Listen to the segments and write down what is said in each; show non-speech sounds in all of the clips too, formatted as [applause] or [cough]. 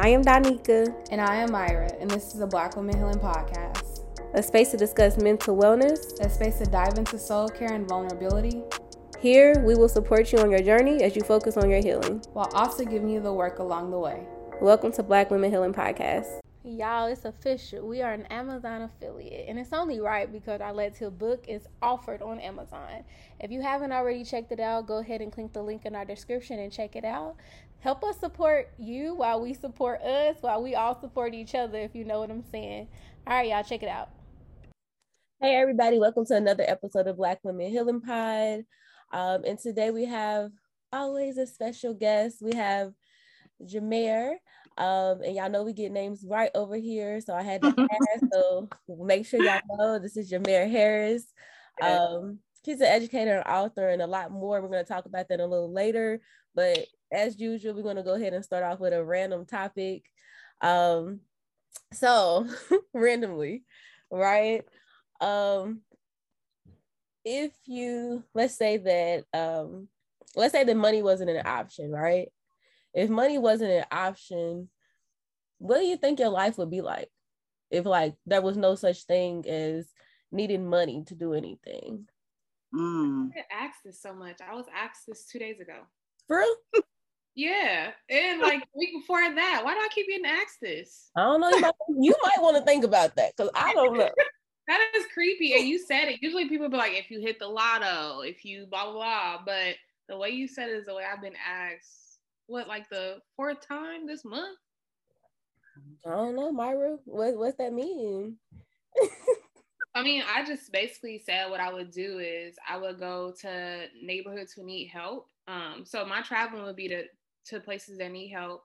I am Donika. And I am Myra, and this is the Black Women Healing Podcast. A space to discuss mental wellness, a space to dive into soul care and vulnerability. Here, we will support you on your journey as you focus on your healing, while also giving you the work along the way. Welcome to Black Women Healing Podcast. Y'all, it's official. We are an Amazon affiliate, and it's only right because our Let's Heal book is offered on Amazon. If you haven't already checked it out, go ahead and click the link in our description and check it out. Help us support you while we support us, while we all support each other, if you know what I'm saying. All right, y'all, check it out. Hey, everybody, welcome to another episode of Black Women Healing Pod. Um, and today we have always a special guest. We have Jamare. Um, and y'all know we get names right over here, so I had to [laughs] ask. so make sure y'all know this is Jamare Harris. Um, he's an educator and author and a lot more. We're going to talk about that a little later. But as usual, we're going to go ahead and start off with a random topic. Um, so [laughs] randomly, right? Um, if you let's say that um, let's say that money wasn't an option, right? If money wasn't an option, what do you think your life would be like if like there was no such thing as needing money to do anything? Mm. I get asked this so much. I was asked this two days ago. For real? Yeah, and like week before that, why do I keep getting asked this? I don't know. You might, you might want to think about that because I don't know. [laughs] that is creepy. And you said it. Usually people be like, if you hit the lotto, if you blah blah blah. But the way you said it is the way I've been asked what like the fourth time this month? I don't know, Myra. What what's that mean? [laughs] I mean, I just basically said what I would do is I would go to neighborhoods who need help. Um, so my traveling would be to to places that need help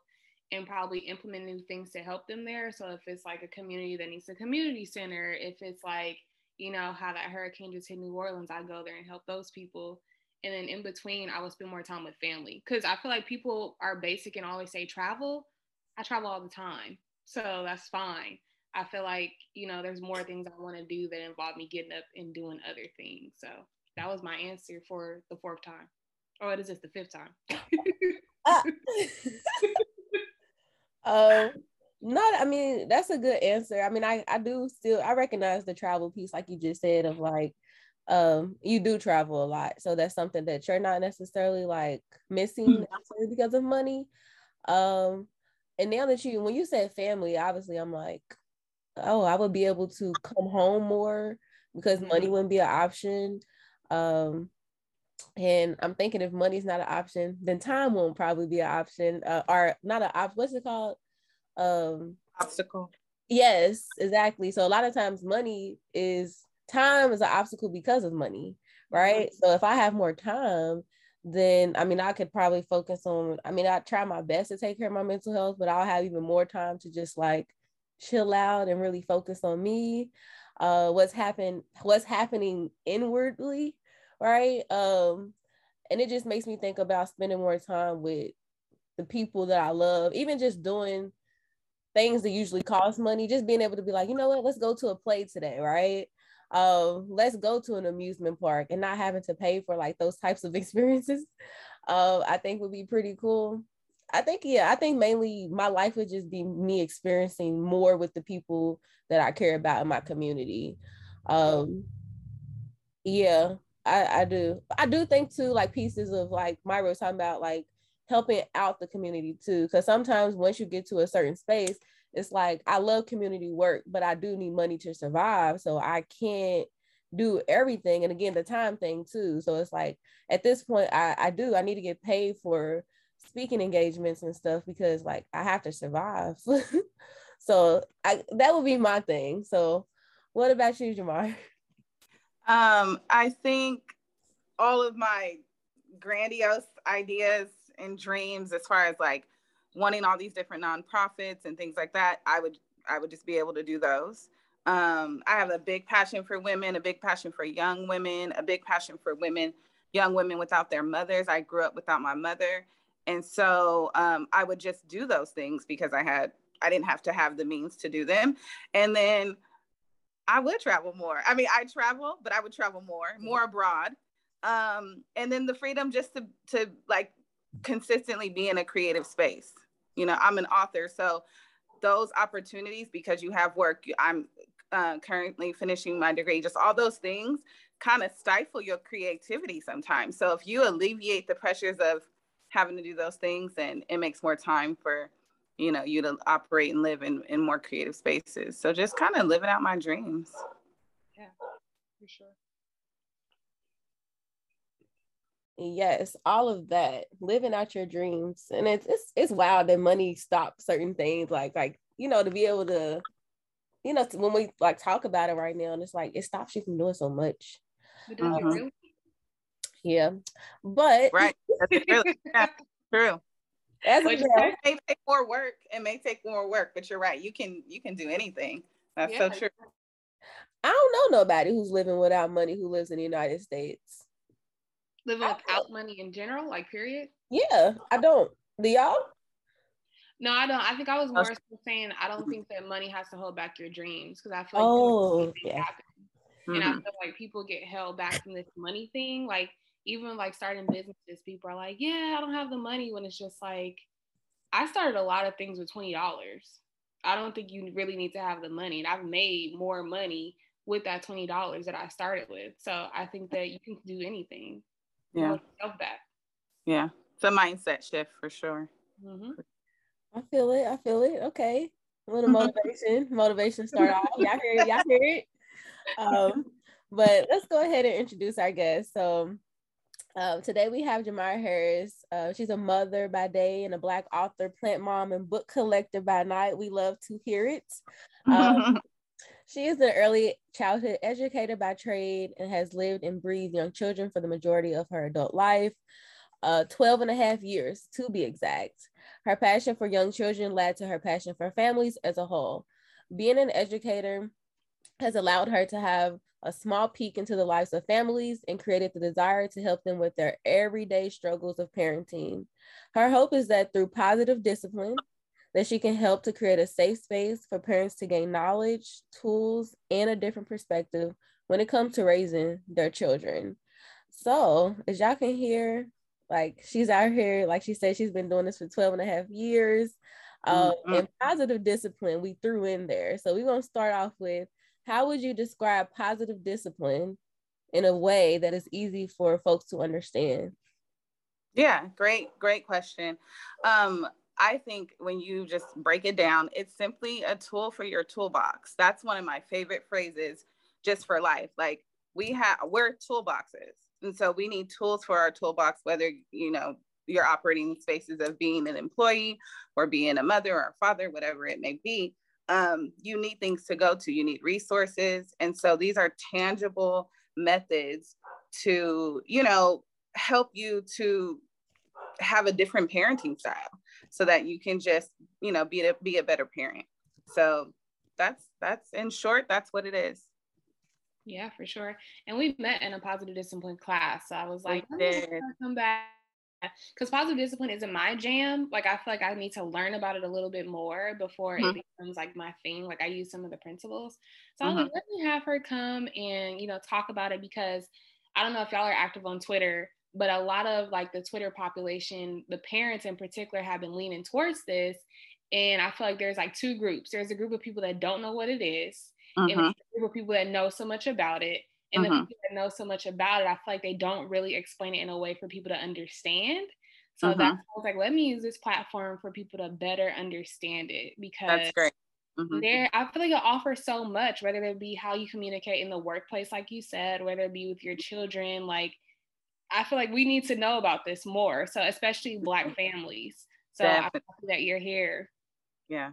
and probably implement new things to help them there. So if it's like a community that needs a community center, if it's like, you know, how that hurricane just hit New Orleans, I go there and help those people and then in between i would spend more time with family. Because i feel like people are basic and always say travel i travel all the time so that's fine. I feel like you know there's more things i want to do that involve me getting up and doing other things so that was my answer for the fourth time. Or what is this the fifth time. [laughs] Um not i mean that's a good answer. I mean i i do still i recognize the travel piece like you just said of like um you do travel a lot so that's something that you're not necessarily like missing mm-hmm. because of money. Um and now that you when you said family obviously i'm like oh i would be able to come home more because money mm-hmm. wouldn't be an option. Um and i'm thinking if money's not an option then time won't probably be an option uh, or not an option what's it called? Um obstacle. Yes exactly. So a lot of times money is time is an obstacle because of money, right? Mm-hmm. So if I have more time, then I mean I could probably focus on I mean I try my best to take care of my mental health, but I'll have even more time to just like chill out and really focus on me. Uh what's happened what's happening inwardly, right? Um and it just makes me think about spending more time with the people that I love, even just doing things that usually cost money, just being able to be like, you know what, let's go to a play today, right? Let's go to an amusement park and not having to pay for like those types of [laughs] experiences, uh, I think would be pretty cool. I think, yeah, I think mainly my life would just be me experiencing more with the people that I care about in my community. Um, yeah, I, I do. I do think too, like pieces of like Myra was talking about, like helping out the community too. Because sometimes once you get to a certain space, it's like I love community work, but I do need money to survive. So I can't do everything. And again, the time thing too. So it's like at this point, I, I do, I need to get paid for speaking engagements and stuff because like I have to survive. [laughs] so I that would be my thing. So what about you, Jamare? [laughs] Um, I think all of my grandiose ideas and dreams as far as like wanting all these different nonprofits and things like that, I would I would just be able to do those. Um, I have a big passion for women, a big passion for young women, a big passion for women, young women without their mothers. I grew up without my mother, and so um, I would just do those things because I had I didn't have to have the means to do them, and then I would travel more. I mean, I travel, but I would travel more, more abroad, um, and then the freedom just to to like consistently be in a creative space You know, I'm an author, so those opportunities because you have work. I'm uh, currently finishing my degree. Just all those things kind of stifle your creativity sometimes. So if you alleviate the pressures of having to do those things, then it makes more time for you know you to operate and live in in more creative spaces. So just kind of living out my dreams. Yeah, for sure. Yes, all of that, living out your dreams, and it's it's it's wild that money stops certain things, like like you know to be able to, you know, when we like talk about it right now, and it's like it stops you from doing so much. Uh-huh. Yeah, but right, [laughs] really, yeah, true. As Which it may take more work. It may take more work, but you're right. You can you can do anything. That's yeah. so true. I don't know nobody who's living without money who lives in the United States living without money in general, like period? Yeah, I don't. Do y'all? No, I don't. I think I was more so saying I don't think that money has to hold back your dreams because I feel like oh, yeah. happen. Mm-hmm. And I mm-hmm. feel like people get held back from this money thing. Like even like starting businesses, people are like, "Yeah, I don't have the money." When it's just like, I started a lot of things with twenty dollars. I don't think you really need to have the money, and I've made more money with that twenty dollars that I started with. So I think that you can do anything yeah. That yeah. It's a mindset shift for sure. Mm-hmm. i feel it. I feel it. Okay. A little motivation. Motivation start off. [laughs] Y'all hear it. Y'all hear it. Um but let's go ahead and introduce our guest. So um, today we have Jamare Harris. Uh, she's a mother by day and a Black author, plant mom, and book collector by night. We love to hear it. Um, [laughs] She is an early childhood educator by trade and has lived and breathed young children for the majority of her adult life, uh, 12 and a half years to be exact. Her passion for young children led to her passion for families as a whole. Being an educator has allowed her to have a small peek into the lives of families and created the desire to help them with their everyday struggles of parenting. Her hope is that through positive discipline, that she can help to create a safe space for parents to gain knowledge, tools, and a different perspective when it comes to raising their children. So, as y'all can hear, like she's out here, like she said, she's been doing this for 12 and a half years. Um, mm-hmm. And positive discipline, we threw in there. So, we're going to start off with how would you describe positive discipline in a way that is easy for folks to understand? Yeah, great, great question. Um, I think when you just break it down, it's simply a tool for your toolbox. That's one of my favorite phrases just for life. Like we have, we're toolboxes. And so we need tools for our toolbox, whether, you know, you're operating spaces of being an employee or being a mother or a father, whatever it may be. Um, you need things to go to, you need resources. And so these are tangible methods to, you know, help you to have a different parenting style so that you can just you know be a be a better parent. So that's that's in short that's what it is. Yeah for sure. And we met in a positive discipline class. So i was like come back. Because positive discipline isn't my jam. Like i feel like i need to learn about it a little bit more before mm-hmm. it becomes like my thing. Like i use some of the principles. So mm-hmm. i was like let me have her come and you know talk about it because i don't know if y'all are active on twitter but a lot of like the Twitter population, the parents in particular, have been leaning towards this. And I feel like there's like two groups. There's a group of people that don't know what it is, and mm-hmm. a group of people that know so much about it. And mm-hmm. the people that know so much about it, I feel like they don't really explain it in a way for people to understand. So mm-hmm. that's I was like, let me use this platform for people to better understand it because that's great. Mm-hmm. There, I feel like it offers so much, whether it be how you communicate in the workplace, like you said, whether it be with your children, like I feel like we need to know about this more. So especially Black mm-hmm. families. So I'm happy that you're here. Yeah.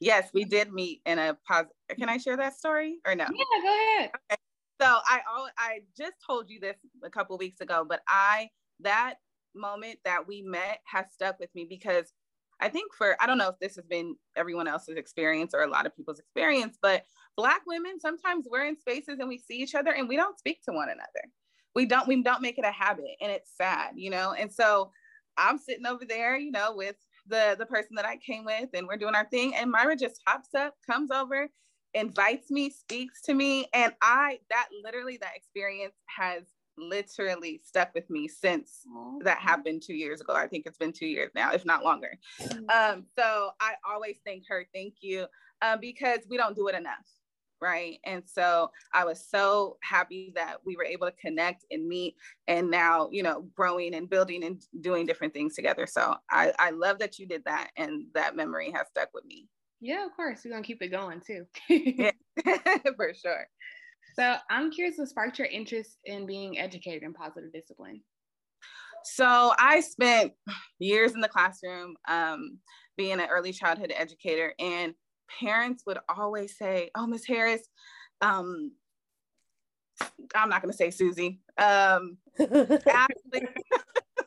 Yes, we did meet in a positive. Can I share that story or no? Yeah, go ahead. Okay. So I I just told you this a couple weeks ago, but I that moment that we met has stuck with me because I think for I don't know if this has been everyone else's experience or a lot of people's experience, but black women sometimes we're in spaces and we see each other and we don't speak to one another we don't we don't make it a habit and it's sad you know and so i'm sitting over there you know with the the person that i came with and we're doing our thing and myra just hops up comes over invites me speaks to me and i that literally that experience has literally stuck with me since that happened two years ago. I think it's been two years now, if not longer. Mm-hmm. Um, so I always thank her, thank you, um, because we don't do it enough. Right. And so I was so happy that we were able to connect and meet and now, you know, growing and building and doing different things together. So I, I love that you did that and that memory has stuck with me. Yeah, of course. We're gonna keep it going too. [laughs] [laughs] for sure. So I'm curious what sparked your interest in being educated in positive discipline. So I spent years in the classroom um, being an early childhood educator, and parents would always say, "Oh, Miss Harris, um, I'm not going to say Susie. Um, Ashley,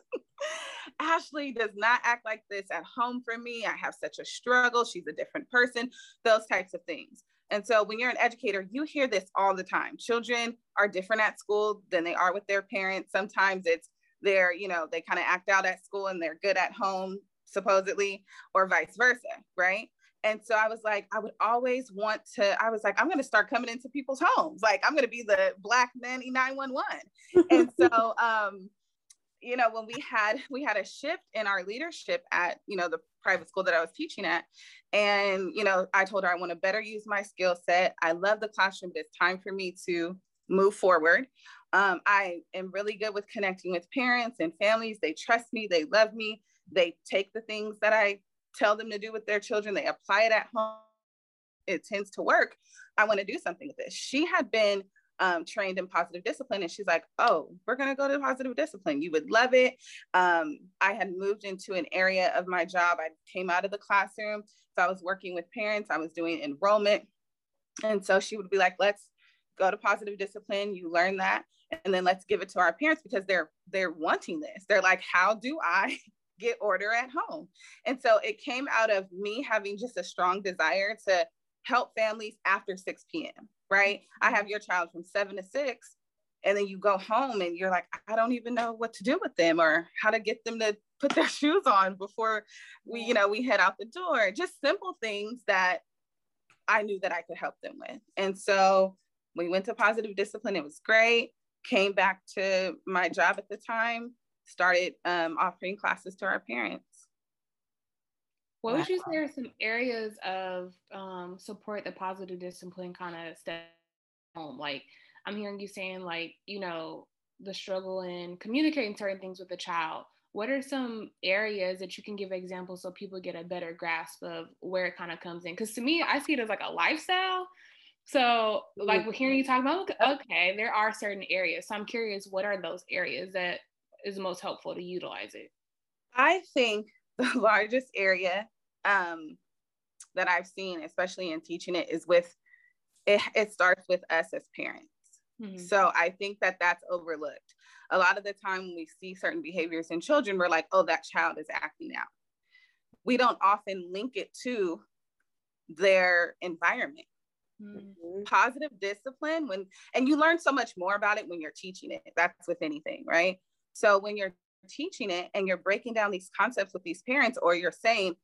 [laughs] Ashley does not act like this at home for me. I have such a struggle. She's a different person. Those types of things. And so when you're an educator, you hear this all the time. Children are different at school than they are with their parents. Sometimes it's they're, you know, they kind of act out at school and they're good at home, supposedly, or vice versa, right? And so I was like, I would always want to, I was like, I'm going to start coming into people's homes. Like, I'm going to be the Black nanny 911. and [laughs] so, um, you know, when we had, we had a shift in our leadership at, you know, the private school that I was teaching at. And, you know, I told her I want to better use my skill set. I love the classroom, but it's time for me to move forward. Um, I am really good with connecting with parents and families. They trust me, they love me, they take the things that I tell them to do with their children, they apply it at home. It tends to work. I want to do something with this. She had been um, trained in positive discipline, and she's like, "Oh, we're gonna go to positive discipline. You would love it." Um, I had moved into an area of my job. I came out of the classroom, so I was working with parents. I was doing enrollment, and so she would be like, "Let's go to positive discipline. You learn that, and then let's give it to our parents because they're they're wanting this. They're like, how do I get order at home. And so it came out of me having just a strong desire to help families after 6 p.m. Right. I have your child from seven to six, and then you go home and you're like, I don't even know what to do with them or how to get them to put their [laughs] shoes on before we, you know, we head out the door. Just simple things that I knew that I could help them with. And so we went to positive discipline. It was great. Came back to my job at the time started um, offering classes to our parents. What would you say are some areas of um, support that positive discipline kind of step home? Like I'm hearing you saying, like you know, the struggle in communicating certain things with the child. What are some areas that you can give examples so people get a better grasp of where it kind of comes in? Because to me, I see it as like a lifestyle. So, like we're hearing you talk about, okay, there are certain areas. So I'm curious, what are those areas that is the most helpful to utilize it? I think [laughs] the largest area um, that I've seen, especially in teaching it, is with it, it starts with us as parents. Mm-hmm. So I think that that's overlooked. A lot of the time when we see certain behaviors in children, we're like, oh, that child is acting out. We don't often link it to their environment. Mm-hmm. Positive discipline when and you learn so much more about it when you're teaching it. That's with anything, right? So when you're teaching it and you're breaking down these concepts with these parents, or you're saying,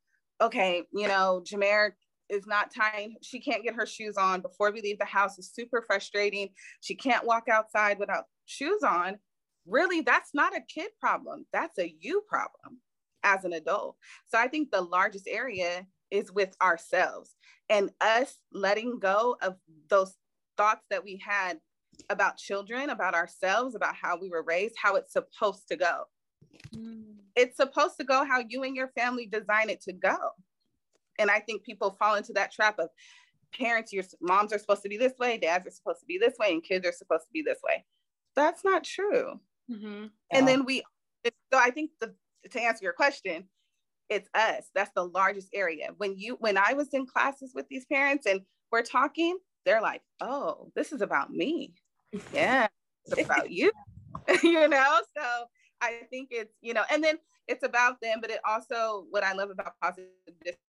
okay, you know, Jameer is not tying, she can't get her shoes on before we leave the house is super frustrating. She can't walk outside without shoes on. Really, that's not a kid problem. That's a you problem as an adult. So I think the largest area is with ourselves and us letting go of those thoughts that we had about children, about ourselves, about how we were raised, how it's supposed to go. Mm. It's supposed to go how you and your family design it to go. And I think people fall into that trap of parents, your moms are supposed to be this way, dads are supposed to be this way, and kids are supposed to be this way. That's not true. Mm-hmm. And then we, so I think the, to answer your question, it's us. That's the largest area. When you, when I was in classes with these parents and we're talking, they're like, oh, this is about me. [laughs] Yeah it's about you. [laughs] [laughs] You know so i think it's you know and then it's about them but it also what i love about positive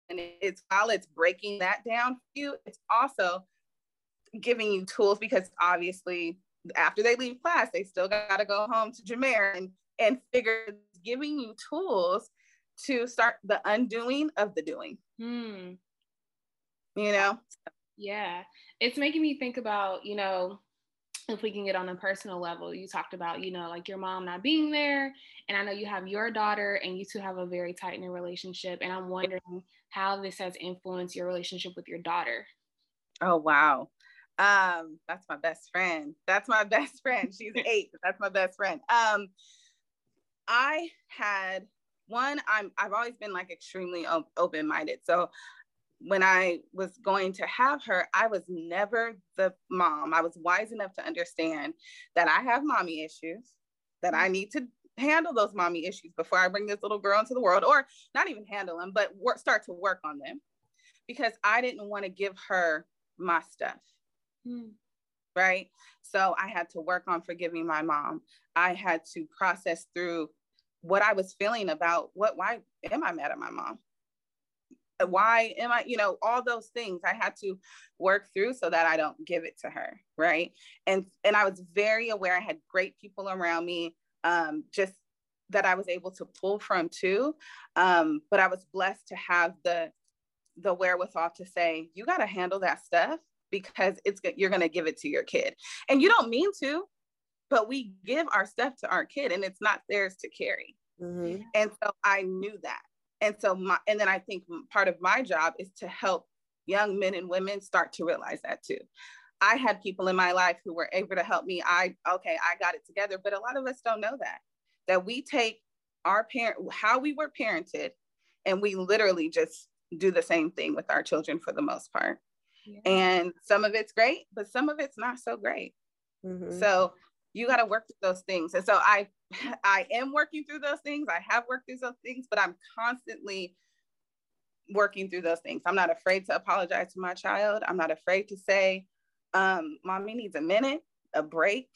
and it's while it's breaking that down for you it's also giving you tools because obviously after they leave class they still got to go home to Jameer and and figure giving you tools to start the undoing of the doing. Hmm. you know yeah it's making me think about you know if we can get on a personal level, you talked about, you know, like your mom not being there. And I know you have your daughter and you two have a very tight knit relationship. And I'm wondering how this has influenced your relationship with your daughter. Oh, wow. Um, that's my best friend. That's my [laughs] best friend. She's eight, but that's my best friend. Um, I had one, I'm I've always been like extremely open-minded. So when I was going to have her, I was never the mom. I was wise enough to understand that I have mommy issues, that I need to handle those mommy issues before I bring this little girl into the world, or not even handle them, but work, start to work on them because I didn't want to give her my stuff. Hmm. Right. So I had to work on forgiving my mom. I had to process through what I was feeling about what, why am I mad at my mom? Why am I, you know, all those things I had to work through so that I don't give it to her. Right. And and I was very aware I had great people around me, um, just that I was able to pull from too. Um, but I was blessed to have the the wherewithal to say, you got to handle that stuff because it's you're going to give it to your kid. And you don't mean to, but we give our stuff to our kid and it's not theirs to carry. Mm-hmm. And so I knew that and so my and then i think part of my job is to help young men and women start to realize that too. I had people in my life who were able to help me. I okay i got it together but a lot of us don't know that that we take our parent how we were parented and we literally just do the same thing with our children for the most part. Yeah. and some of it's great but some of it's not so great. Mm-hmm. so you got to work through those things. And so i [laughs] I am working through those things. I have worked through those things, but I'm constantly working through those things. I'm not afraid to apologize to my child. I'm not afraid to say, um, mommy needs a minute, a break.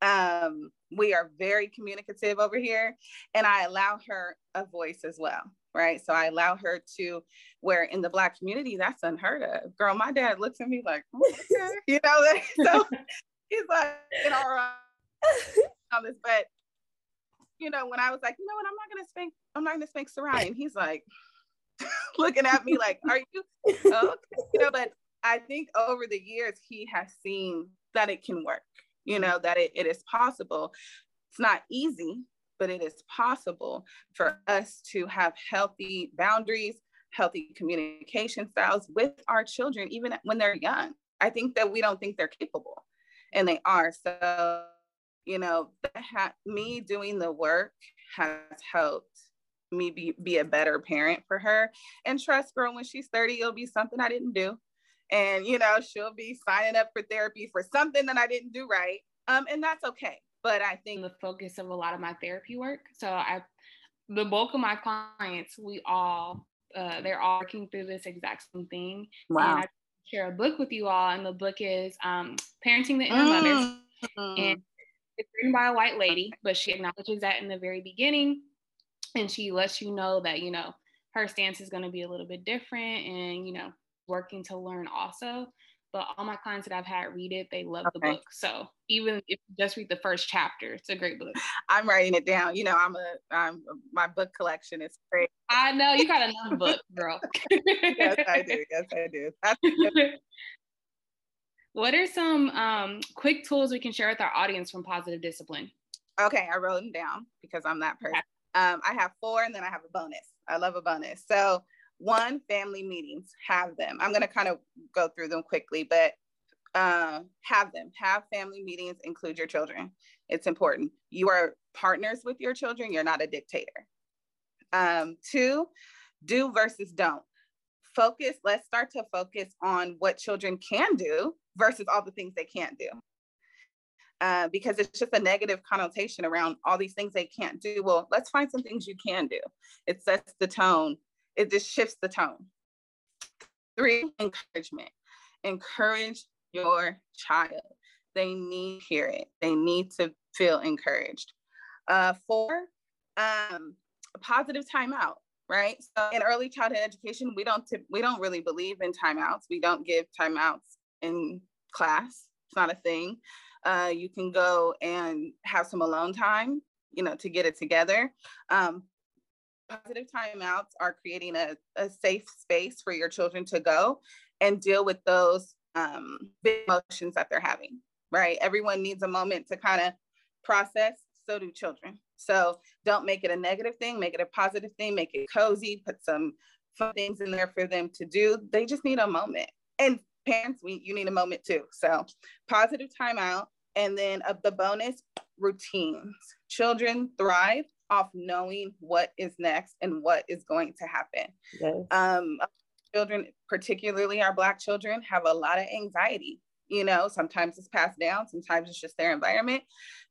Um, we are very communicative over here, and I allow her a voice as well. Right. So I allow her to, where in the Black community, that's unheard of. Girl, my dad looks at me like, [laughs] you know, [laughs] so he's like, you know, on this, but you know, when I was like, you know what, I'm not gonna spank, I'm not gonna spank Sarai. And he's like [laughs] looking at me like, are you [laughs] okay? You know, but I think over the years he has seen that it can work, you know, that it, it is possible. It's not easy, but it is possible for us to have healthy boundaries, healthy communication styles with our children, even when they're young. I think that we don't think they're capable, and they are. So you know, ha- me doing the work has helped me be, be a better parent for her. And trust girl, when she's 30, it'll be something I didn't do. And, you know, she'll be signing up for therapy for something that I didn't do right. Um, and that's okay. But I think the focus of a lot of my therapy work. So I, the bulk of my clients, we all, uh, they're all working through this exact same thing. Wow. And I share a book with you all, and the book is um, Parenting the Inner mm. Mother. And it's written by a white lady, but she acknowledges that in the very beginning. And she lets you know that, you know, her stance is going to be a little bit different and, you know, working to learn also. But all my clients that I've had read it, they love okay. the book. So even if you just read the first chapter, it's a great book. I'm writing it down. You know, I'm a, I'm my book collection is great. I know you got enough book, girl. [laughs] yes, I do. Yes, I do. [laughs] What are some um, quick tools we can share with our audience from Positive Discipline? Okay, I wrote them down because I'm that person. Um, I have four and then I have a bonus. I love a bonus. So, one, family meetings, have them. I'm going to kind of go through them quickly, but uh, have them. Have family meetings, include your children. It's important. You are partners with your children, you're not a dictator. Um, two, do versus don't. Focus, let's start to focus on what children can do versus all the things they can't do. Uh, because it's just a negative connotation around all these things they can't do. Well, let's find some things you can do. It sets the tone, it just shifts the tone. Three, encouragement. Encourage your child. They need to hear it, they need to feel encouraged. Uh, four, um, positive timeout right? So in early childhood education, we don't we don't really believe in timeouts. We don't give timeouts in class. It's not a thing. Uh, you can go and have some alone time, you know, to get it together. Um, positive timeouts are creating a, a safe space for your children to go and deal with those um, big emotions that they're having. right? Everyone needs a moment to kind of process. So do children. So don't make it a negative thing, make it a positive thing, make it cozy, put some fun things in there for them to do. They just need a moment. And parents, we you need a moment too. So positive timeout. And then of the bonus routines. Children thrive off knowing what is next and what is going to happen. Yes. Um, children, particularly our Black children, have a lot of anxiety. You know, sometimes it's passed down, sometimes it's just their environment.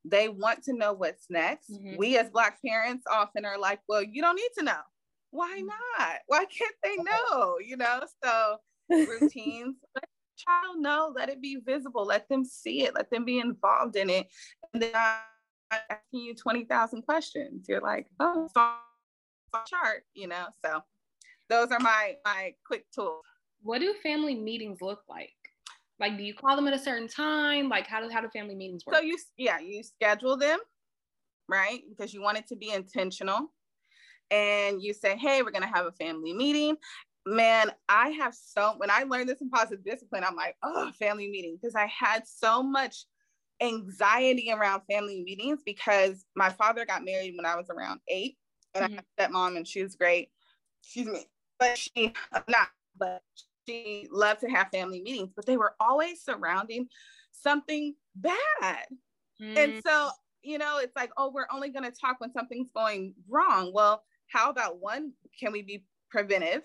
They want to know what's next. Mm-hmm. We, as Black parents, often are like, well, you don't need to know. Why mm-hmm. not? Why can't they [laughs] know? You know, so routines. [laughs] let the child know, let it be visible, let them see it, let them be involved in it. And then asking you 20,000 questions. You're like, oh, chart, you know? So those are my, my quick tools. What do family meetings look like? Like, do you call them at a certain time? Like, how do, how do family meetings work? So you, yeah, you schedule them, right? Because you want it to be intentional. And you say, hey, we're going to have a family meeting man, I have so when I learned this in positive discipline, I'm like, oh, family meeting, because I had so much anxiety around family meetings because my father got married when I was around eight, and mm-hmm. I had stepmom, and she was great. Excuse me, but she not, but she loved to have family meetings, but they were always surrounding something bad, mm-hmm. and so you know, it's like, oh, we're only going to talk when something's going wrong. Well, how about one? Can we be preventive?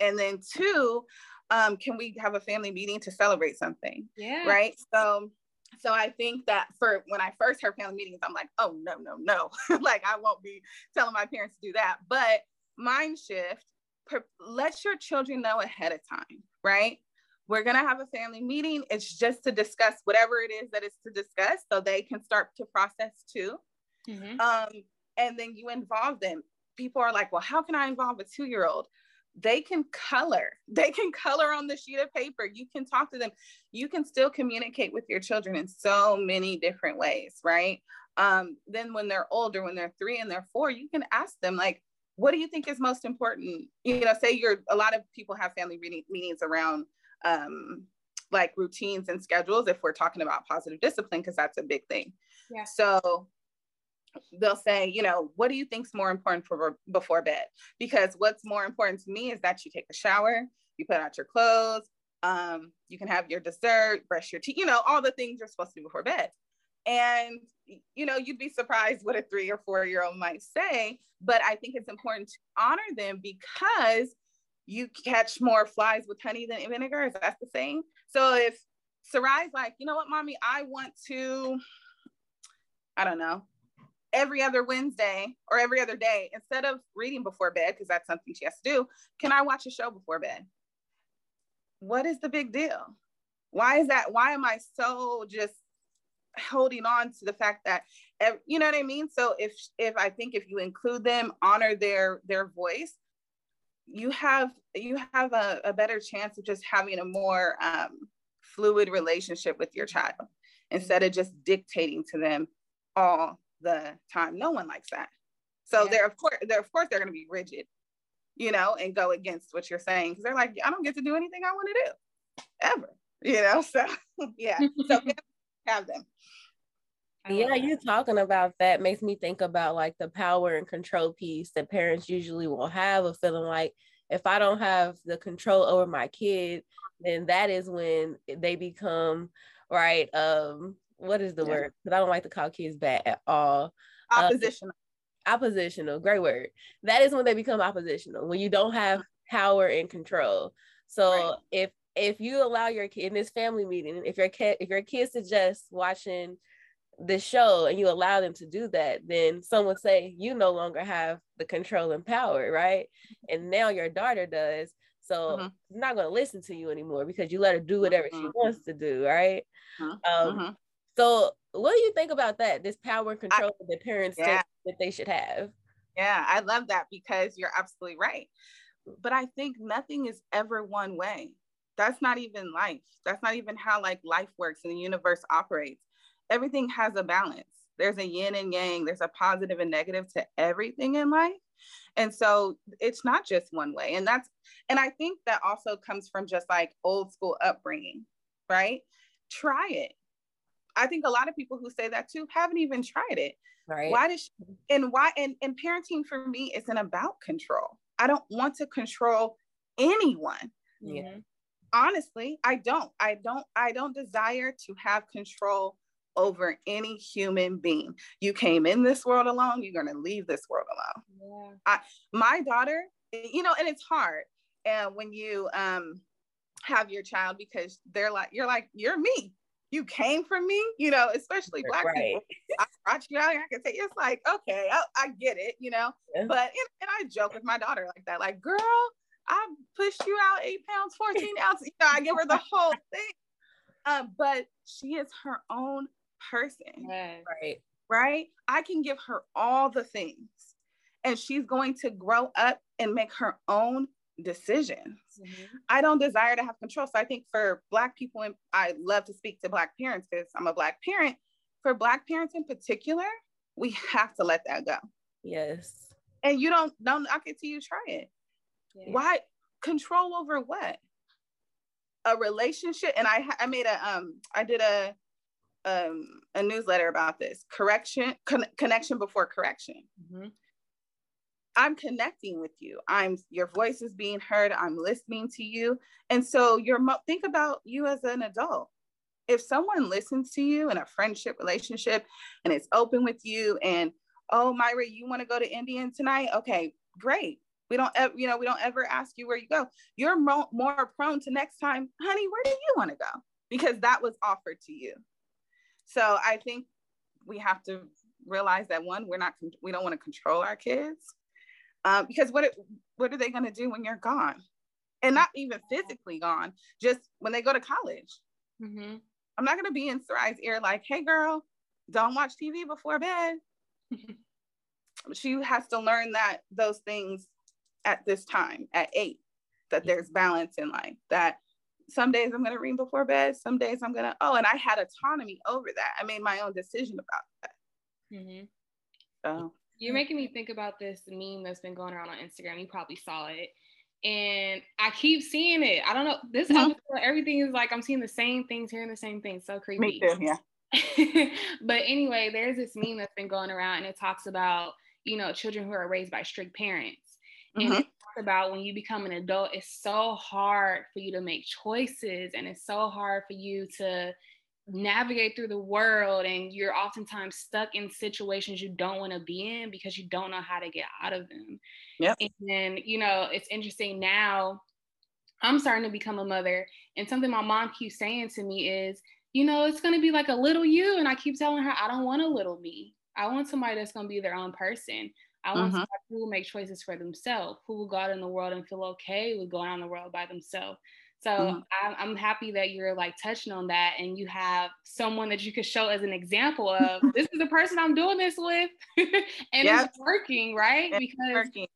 And then two, um, can we have a family meeting to celebrate something? Yeah. Right. So so I think that for when I first heard family meetings, I'm like, oh no, no, no. [laughs] like I won't be telling my parents to do that. But mind shift, per- let your children know ahead of time, right? We're gonna have a family meeting. It's just to discuss whatever it is that it's to discuss so they can start to process too. Mm-hmm. Um, and then you involve them. People are like, well, how can I involve a two-year-old? they can color [laughs] they can color on the sheet of paper you can talk to them you can still communicate with your children in so many different ways right um, then when they're older when they're three and they're four you can ask them like what do you think is most important you know say you're a lot of people have family meeting, meetings around um, like routines and schedules if we're talking about positive discipline because that's a big thing yeah so they'll say, you know, what do you think's more important for before bed? Because what's more important to me is that you take a shower, you put out your clothes, um, you can have your dessert, brush your teeth, you know, all the things you're supposed to do before bed. And you know, you'd be surprised what a three or four year old might say, but I think it's important to honor them because you catch more flies with honey than vinegar. Is that the saying? So if Sarai's like, you know what, mommy, I want to, I don't know, every other Wednesday or every other day, instead of reading before bed, because that's something she has to do, can I watch a show before bed? What is the big deal? Why is that? Why am I so just holding on to the fact that you know what I mean? So if if I think if you include them, honor their their voice, you have you have a, a better chance of just having a more um, fluid relationship with your child instead of just dictating to them all the time. No one likes that. So yeah. they're of course they're of course they're going to be rigid, you know, and go against what you're saying because they're like, I don't get to do anything I want to do ever, you know. So [laughs] yeah, so [laughs] have them. Yeah, you talking about that makes me think about like the power and control piece that parents usually will have of feeling like if I don't have the control over my kid, then that is when they become right um what is the yeah. word? Because I don't like to call kids bad at all. Oppositional. Uh, oppositional, great word. That is when they become oppositional, when you don't have power and control. So right. if if you allow your kid in this family meeting, if your kid if your kid suggests watching the show and you allow them to do that, then someone say you no longer have the control and power, right? And now your daughter does. So mm-hmm. I'm not going to listen to you anymore because you let her do whatever mm-hmm. she wants to do, right? Mm-hmm. Um, mm-hmm. So, what do you think about that? This power and control I, that parents yeah. think that they should have. Yeah, I love that because you're absolutely right. But I think nothing is ever one way. That's not even life. That's not even how like life works and the universe operates. Everything has a balance. There's a yin and yang. There's a positive and negative to everything in life. And so it's not just one way. And that's, and I think that also comes from just like old school upbringing, right? Try it I think a lot of people who say that too haven't even tried it. Right. Why does she, and why and, and parenting for me isn't about control. I don't want to control anyone. Yeah. Honestly, I don't. I don't I don't desire to have control over any human being. You came in this world alone, you're going to leave this world alone. Yeah. My daughter, you know, and it's hard and when you um have your child because they're like you're like you're me. You came from me, you know, especially black Right. people. [laughs] I brought you out here. I can say it's like, okay, I, I get it, you know. Yeah. But and, and I joke with my daughter like that, like, girl, I pushed you out eight pounds, 14 ounces. You know, I give her the whole thing. Um, but she is her own person, Yes. Right. right? I can give her all the things, and she's going to grow up and make her own decisions. Mhm. I don't desire to have control. So I think for Black people, and I love to speak to Black parents because I'm a Black parent. For Black parents in particular, we have to let that go. Yes. And you don't don't knock it till you try it. Yeah. Why control over what? A relationship. And I I made a um I did a um a newsletter about this correction con- connection before correction. Mhm. I'm connecting with you. I'm your voice is being heard. I'm listening to you. And so you're mo- think about you as an adult. If someone listens to you in a friendship relationship and it's open with you and oh Myra, you want to go to Indian tonight? Okay, great. We don't ever, you know, we don't ever ask you where you go. You're mo- more prone to next time, honey, where do you want to go? Because that was offered to you. So I think we have to realize that one, we're not, we don't want to control our kids um, because what it, what are they going to do when you're gone and not even physically gone just when they go to college Mhm. i'm not going to be in Sarai's ear like hey girl don't watch tv before bed [laughs] she has to learn that those things at this time at eight that there's balance in life that some days i'm going to read before bed some days i'm going to oh and i had autonomy over that i made my own decision about that Mhm. so You're making me think about this meme that's been going around on Instagram. You probably saw it. And I keep seeing it. I don't know. This Mhm. episode, everything is like I'm seeing the same things, hearing the same things. So creepy. me too yeah [laughs] but anyway, there's this meme that's been going around and it talks about, you know, children who are raised by strict parents. And Mhm. it talks about when you become an adult, it's so hard for you to make choices and it's so hard for you to navigate through the world and you're oftentimes stuck in situations you don't want to be in because you don't know how to get out of them. Yep. And you know, it's interesting now I'm starting to become a mother and something my mom keeps saying to me is, you know, it's going to be like a little you and I keep telling her I don't want a little me. I want somebody that's going to be their own person. I want who will make choices for themselves, who will go out in the world and feel okay with going out in the world by themselves. So Mhm. I'm, I'm happy that you're like touching on that and you have someone that you could show as an example of [laughs] this is the person I'm doing this with [laughs] and Yep. it's working, right? It's because working.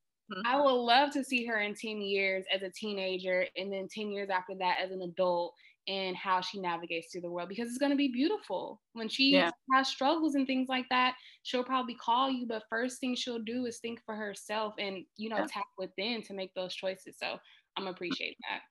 I would love to see her in 10 years as a teenager and then 10 years after that as an adult and how she navigates through the world because it's going to be beautiful. When she Yeah. has struggles and things like that, she'll probably call you, but first thing she'll do is think for herself and, you know, Yeah. tap within to make those choices. So I'm appreciate that.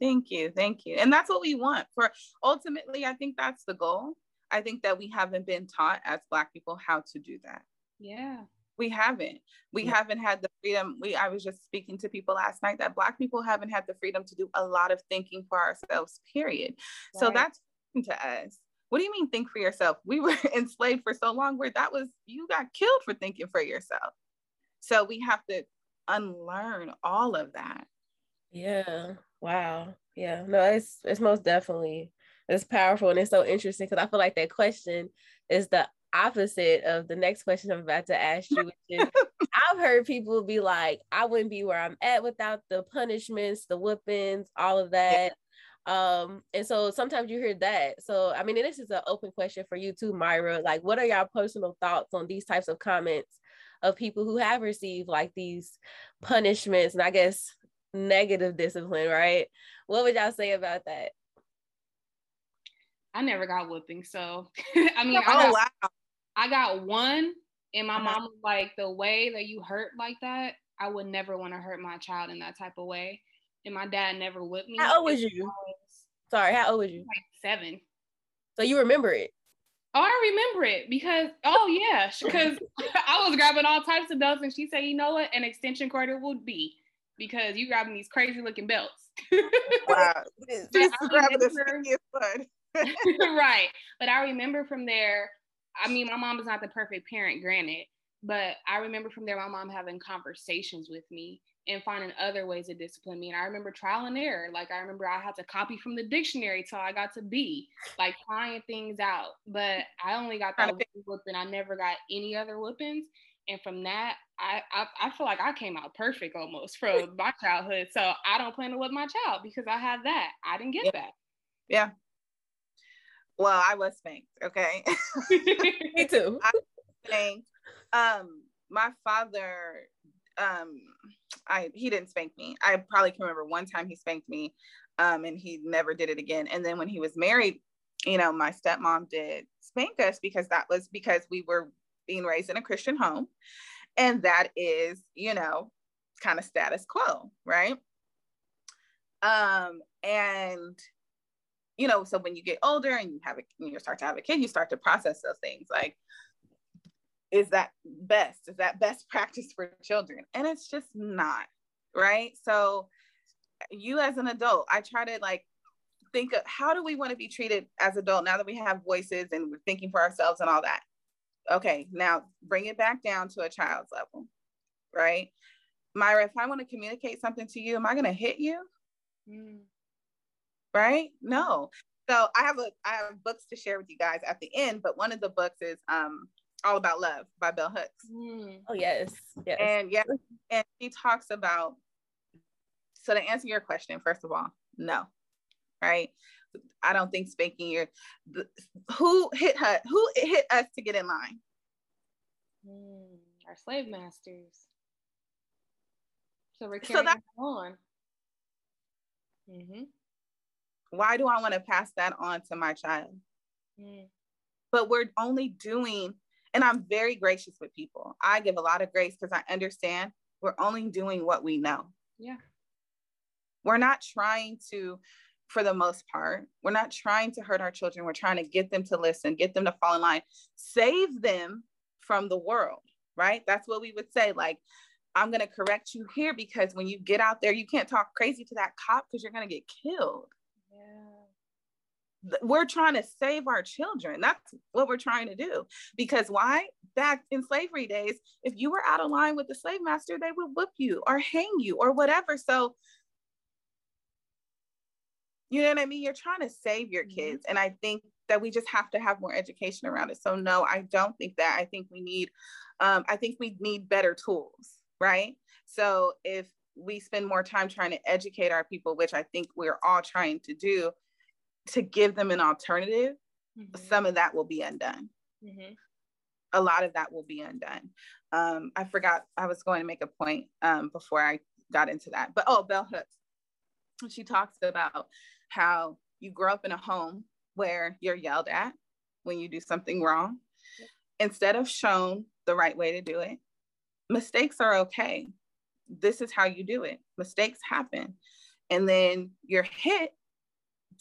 Thank you. Thank you. And that's what we want for ultimately, I think that's the goal. I think that we haven't been taught as Black people how to do that. Yeah. We haven't. We Yeah. haven't had the freedom. We I was just speaking to people last night that Black people haven't had the freedom to do a lot of thinking for ourselves, period. So that's to us. What do you mean think for yourself? We were [laughs] enslaved for so long where that was you got killed for thinking for yourself. So we have to unlearn all of that. Yeah. Wow. Yeah. No, it's it's most definitely it's powerful and it's so interesting because I feel like that question is the opposite of the next question I'm about to ask you, which is [laughs] I've heard people be like, I wouldn't be where I'm at without the punishments, the whoopings, all of that. Um, and so sometimes you hear that. So I mean, this is an open question for you too, Myra. Like, what are your personal thoughts on these types of comments of people who have received like these punishments and I guess negative discipline, right? What would y'all say about that? I never got whooping. So, [laughs] I mean, I Oh got, wow. I got one, and my Uh-huh. mom was like, the way that you hurt like that, I would never want to hurt my child in that type of way. And my dad never whipped me. How old was you? always Sorry, how old was you? Like seven. So you remember it? Oh, I remember it because oh yeah, because [laughs] I was grabbing all types of belts, and she said, "You know what? An extension cord it would be because you grabbing these crazy looking belts." [laughs] wow, just grabbing the [laughs] right. But I remember from there. I mean, my mom is not the perfect parent, granted, but I remember from there my mom having conversations with me and finding other ways to discipline me. And I remember trial and error. Like I remember I had to copy from the dictionary till I got to B, like trying things out. But I only got that whooping. I never got any other whoopings. And from that, I, I, I feel like I came out perfect almost from my childhood. So I don't plan to whip my child because I had that. I didn't get yeah. that. Yeah. Well, I was spanked. Okay. [laughs] Me too. I was spanked. Um, my father um I he didn't spank me. I probably can remember one time he spanked me, um, and he never did it again. And then when he was married, you know, my stepmom did spank us because that was because we were being raised in a Christian home, and that is, you know, kind of status quo, right? Um, and you know, so when you get older and you have a you start to have a kid, you start to process those things like is that best? Is that best [laughs] practice for children? And it's just not, right? So you as an adult, I try to like think of how do we want to be treated as adult now that we have voices and we're thinking for ourselves and all that. Okay, now bring it back down to a child's level, right? Myra, if I want to communicate something to you, am I going to hit you? Mm. Right? No. So I have a I have books to share with you guys at the end, but one of the books is um all About Love by Bell Hooks. Mm. Oh, yes. yes. And yeah, and she talks about, so to answer your question, first of all, no, right? I don't think spanking your, the, who hit her, who hit us to get in line? Mm, our slave masters. So we're carrying so that, on. Mm-hmm. Why do I want to pass that on to my child? Mm. But we're only doing and I'm very gracious with people. I give a lot of grace because I understand we're only doing what we know. Yeah. We're not trying to, for the most part, we're not trying to hurt our children. We're trying to get them to listen, get them to fall in line, save them from the world, right? That's what we would say. Like, I'm going to correct you here because when you get out there, you can't talk crazy to that cop because you're going to get killed we're trying to save our children. That's what we're trying to do. Because why? Back in slavery days, if you were out of line with the slave master, they would whip you or hang you or whatever. So, you know what I mean? You're trying to save your mm-hmm. kids. And I think that we just have to have more education around it. So, no, I don't think that. I think we need, um, I think we need better tools, right? So, if we spend more time trying to educate our people, which I think we're all trying to do, to give them an alternative, mm-hmm. some of that will be undone. Mm-hmm. A lot of that will be undone. Um, I forgot I was going to make a point um, before I got into that, but oh, Bell Hooks. She talks about how you grow up in a home where you're yelled at when you do something wrong. Instead of shown the right way to do it, mistakes are okay. This is how you do it. Mistakes happen. And then you're hit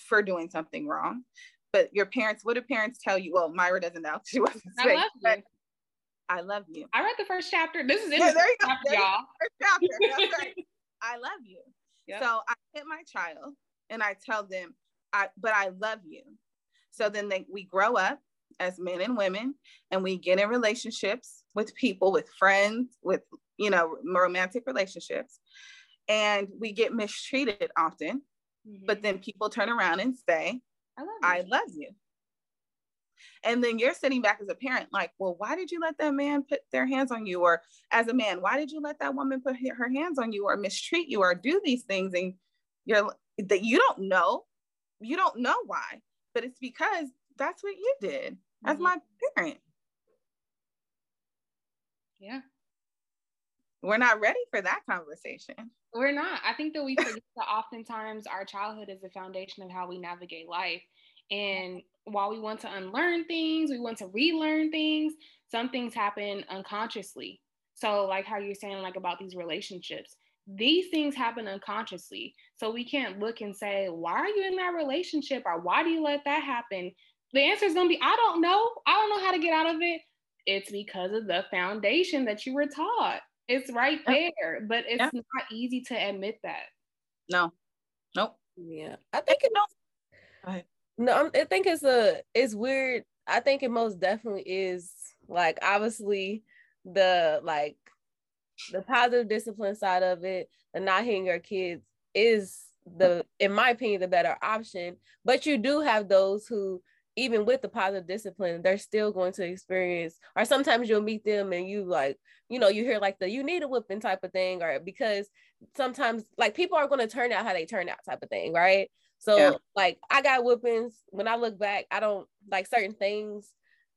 for doing something wrong. But your parents, what do parents tell you? Well, Myra doesn't know. [laughs] She wasn't I love you. I love you. I read the first chapter. This is yeah, there you go. Chapter, y'all. First chapter. [laughs] right. I love you. Yep. So I hit my child and I tell them, I but I love you. So then they, we grow up as men and women and we get in relationships with people, with friends, with you know, romantic relationships. And we get mistreated often Mm-hmm. But then people turn around and say, I love, I love you. And then you're sitting back as a parent, like, well, why did you let that man put their hands on you? Or as a man, why did you let that woman put her hands on you or mistreat you or do these things? And you're that you don't know. You don't know why, but it's because that's what you did as mm-hmm. my parent. Yeah. We're not ready for that conversation. We're not. I think that we forget that oftentimes our childhood is the foundation of how we navigate life. And while we want to unlearn things, we want to relearn things, some things happen unconsciously. So, like how you're saying, like about these relationships, these things happen unconsciously. So, we can't look and say, why are you in that relationship? Or why do you let that happen? the answer is gonna be, I don't know. I don't know how to get out of it. It's because of the foundation that you were taught. It's right there, but it's yeah. not easy to admit that. No, nope. Yeah, I think it. No, no, I think it's a. It's weird. I think it most definitely is. Like obviously, the like the positive discipline side of it, the not hitting your kids is the, in my opinion, the better option. But you do have those who even with the positive discipline, they're still going to experience, or sometimes you'll meet them and you like, you know, you hear like the you need a whipping type of thing, or because sometimes like people are going to turn out how they turn out type of thing, right? So yeah. like I got whippings. When I look back, I don't like certain things,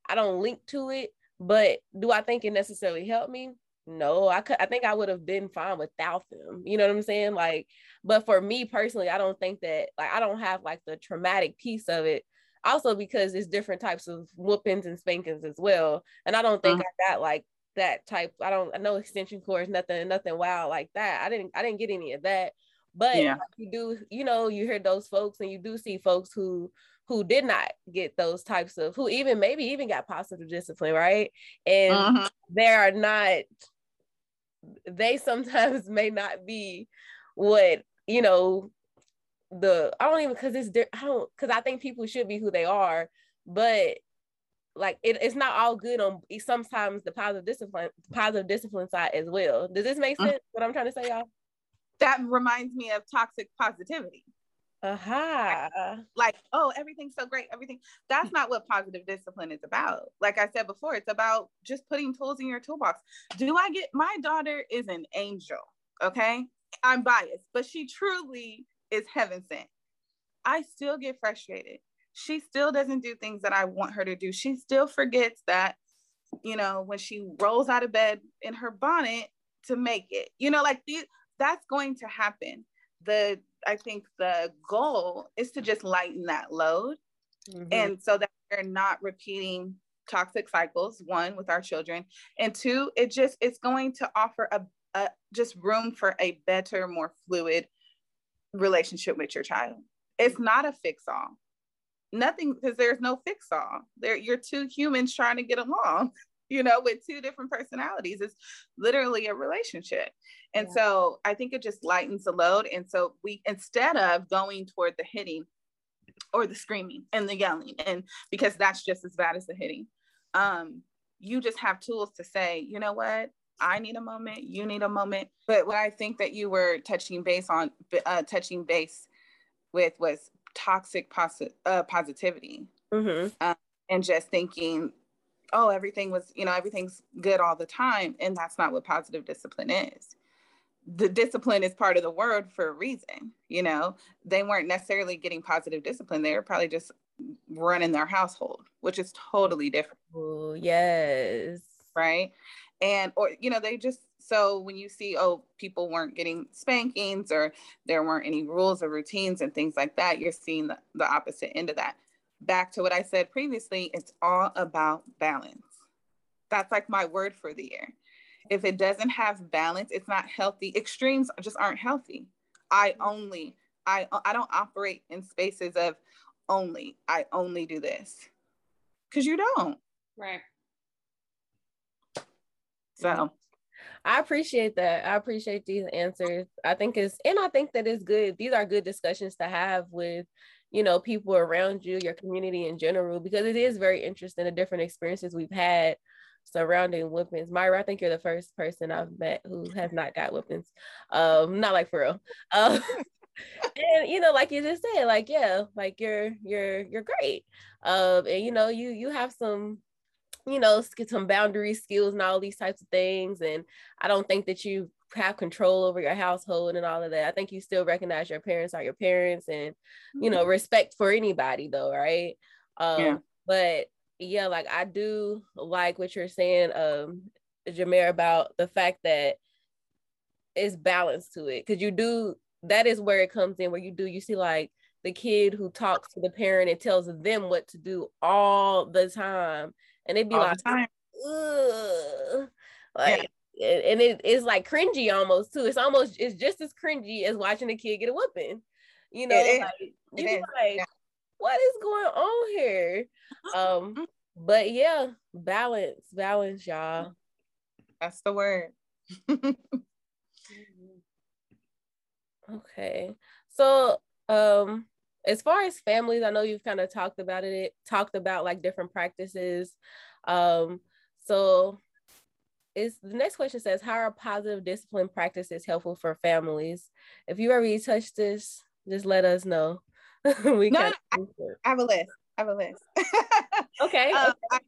I don't link to it, but do I think it necessarily helped me? No, I could I think I would have been fine without them. You know what I'm saying? Like, but for me personally, I don't think that like I don't have like the traumatic piece of it also because it's different types of whoopings and spankings as well. And I don't think uh-huh. I got like that type. I don't I know extension cords, nothing, nothing wild like that. I didn't I didn't get any of that. But yeah. you do, you know, you hear those folks and you do see folks who who did not get those types of who even maybe even got positive discipline, right? And uh-huh. they are not they sometimes [laughs] may not be what you know the I don't even because it's I don't because I think people should be who they are, but like it, it's not all good on sometimes the positive discipline positive discipline side as well. Does this make mm. sense? What I'm trying to say, y'all? That reminds me of toxic positivity. Aha. Uh-huh. Like, oh, everything's so great. Everything. That's not what positive discipline is about. Like I said before, it's about just putting tools in your toolbox. Do I get my daughter is an angel. Okay. I'm biased, but she truly is heaven sent. I still get frustrated. She still doesn't do things that I want her to do. She still forgets that, you know, when she rolls out of bed in her bonnet to make it, you know, like these, that's going to happen. The, I think the goal is to just lighten that load. Mm-hmm. And so that we're not repeating toxic cycles, one with our children, and two, it just, it's going to offer a, a just room for a better, more fluid relationship with your child. It's not a fix all. Nothing because there's no fix all. There you're two humans trying to get along, [laughs] you know, with two different personalities. It's literally a relationship. And yeah. so I think it just lightens the load. And so we instead of going toward the hitting or the screaming and the yelling, and because that's just as bad as the hitting, um, you just have tools to say, you know what, I need a moment, you need a moment. But what I think that you were touching base on, uh, touching base with was toxic posi- uh, positivity. Mm-hmm. Um, and just thinking, oh, everything was, you know, everything's good all the time. And that's not what positive discipline is. The discipline is part of the word for a reason. You know, they weren't necessarily getting positive discipline. They were probably just running their household, which is totally different. Oh, yes. Right and or you know they just so when you see oh people weren't getting spankings or there weren't any rules or routines and things like that you're seeing the, the opposite end of that. Back to what i said previously it's all about balance. That's like my word for the year. If it doesn't have balance it's not healthy. Extremes just aren't healthy. I only i i don't operate in spaces of only i only do this. Because you don't. Right so I appreciate that. I appreciate these answers. I think it's and I think that it's good. These are good discussions to have with, you know, people around you, your community in general, because it is very interesting the different experiences we've had surrounding whippings. Myra, I think you're the first person I've met who has not got whippings. Um, not like for real. Um, [laughs] and you know, like you just said, like yeah, like you're you're you're great. Um, and you know, you you have some you know, get some boundary skills and all these types of things. And I don't think that you have control over your household and all of that. I think you still recognize your parents are your parents and, you know, mm-hmm. respect for anybody though, right? Um, yeah. But yeah, like I do like what you're saying, um, Jamare, about the fact that it's balance to it. Cause you do, that is where it comes in, where you do, you see like the kid who talks to the parent and tells them what to do all the time and it'd be All like, Ugh. like, yeah. and it, it's like cringy almost too. It's almost it's just as cringy as watching a kid get a whooping. You know, like you like, what is going on here? [gasps] Um, but yeah, balance, balance, y'all. That's the word. [laughs] okay. So um as far as families, I know you've kind of talked about it, talked about like different practices. Um, so is the next question says, how are positive discipline practices helpful for families? If you already touched this, just let us know. [laughs] we no, I, I, have a list. I have a list. [laughs] okay. Um, I,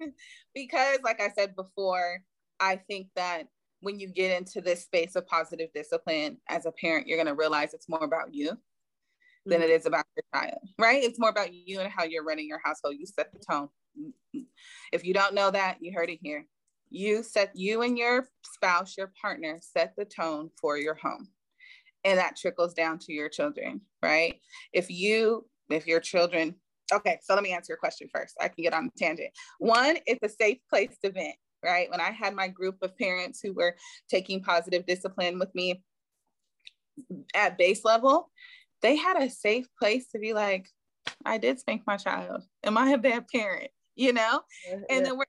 [laughs] because like I said before, I think that when you get into this space of positive discipline as a parent, you're going to realize it's more about you than it mm-hmm. about your child, right? It's more about you and how you're running your household. You set the tone. If you don't know that, you heard it here. You set you and your spouse, your partner, set the tone for your home. And that trickles down to your children, right? If you, if your children, okay, so let me answer your question first. I can get on a tangent. One, it's a safe place to vent, right? When I had my group of parents who were taking positive discipline with me at base level, they had a safe place to be like, I did spank my child. Am I a bad parent? You know? Yeah. And then we're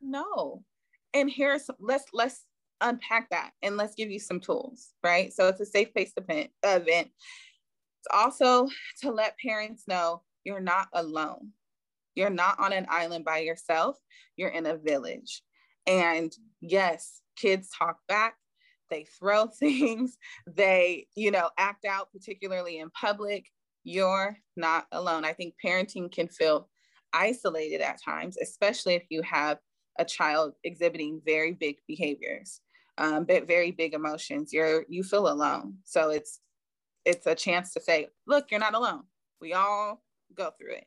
no. And here's let's let's unpack that and let's give you some tools, right? So it's a safe place to event. Uh, it's also to let parents know you're not alone. You're not on an island by yourself. You're in a village. And yes, kids talk back they throw [laughs] things, they, you know, act out, particularly in public. You're not alone. I think parenting can feel isolated at times, especially if you have a child exhibiting very big behaviors, um, but very big emotions. You're you feel alone. So it's it's a chance to say, look, you're not alone. We all go through it.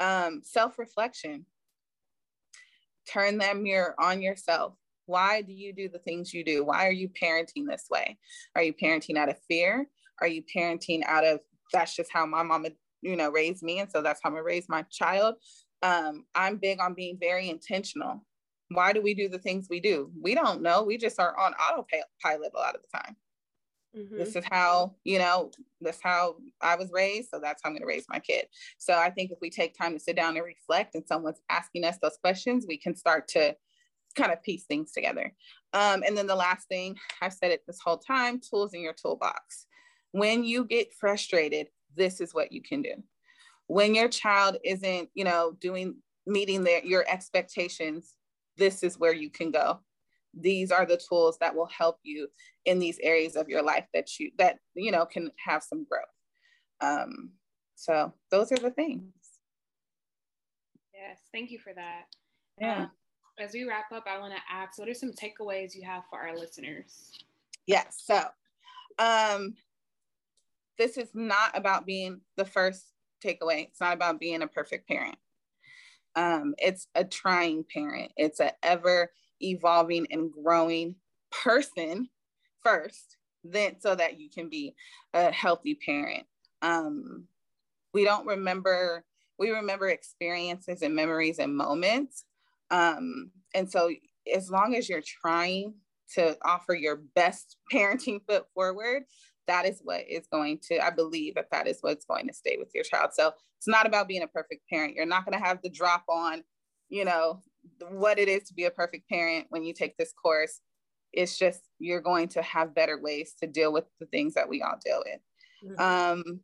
Um, self-reflection. Turn that mirror on yourself why do you do the things you do? Why are you parenting this way? Are you parenting out of fear? Are you parenting out of that's just how my mama, you know, raised me, and so that's how I'm gonna raise my child? Um, I'm big on being very intentional. Why do we do the things we do? We don't know. We just are on autopilot a lot of the time. Mm-hmm. This is how, you know, that's how I was raised. So that's how I'm going to raise my kid. So I think if we take time to sit down and reflect and someone's asking us those questions, we can start to kind of piece things together. Um, and then the last thing I've said it this whole time tools in your toolbox. When you get frustrated, this is what you can do. When your child isn't, you know, doing meeting their, your expectations, this is where you can go. These are the tools that will help you in these areas of your life that you that you know can have some growth. Um, so those are the things. Yes, thank you for that. Yeah. Um, as we wrap up, I want to ask what are some takeaways you have for our listeners? Yes. So, um, this is not about being the first takeaway. It's not about being a perfect parent. Um, it's a trying parent. It's an ever evolving and growing person first, then so that you can be a healthy parent. Um, we don't remember, we remember experiences and memories and moments, um, and so, as long as you're trying to offer your best [laughs] parenting foot forward, that is what is going to, I believe that that is what's going to stay with your child. So, it's not about being a perfect parent. You're not going to have the drop on, you know, what it is to be a perfect parent when you take this course. It's just you're going to have better ways to deal with the things that we all deal with. Mm-hmm. Um,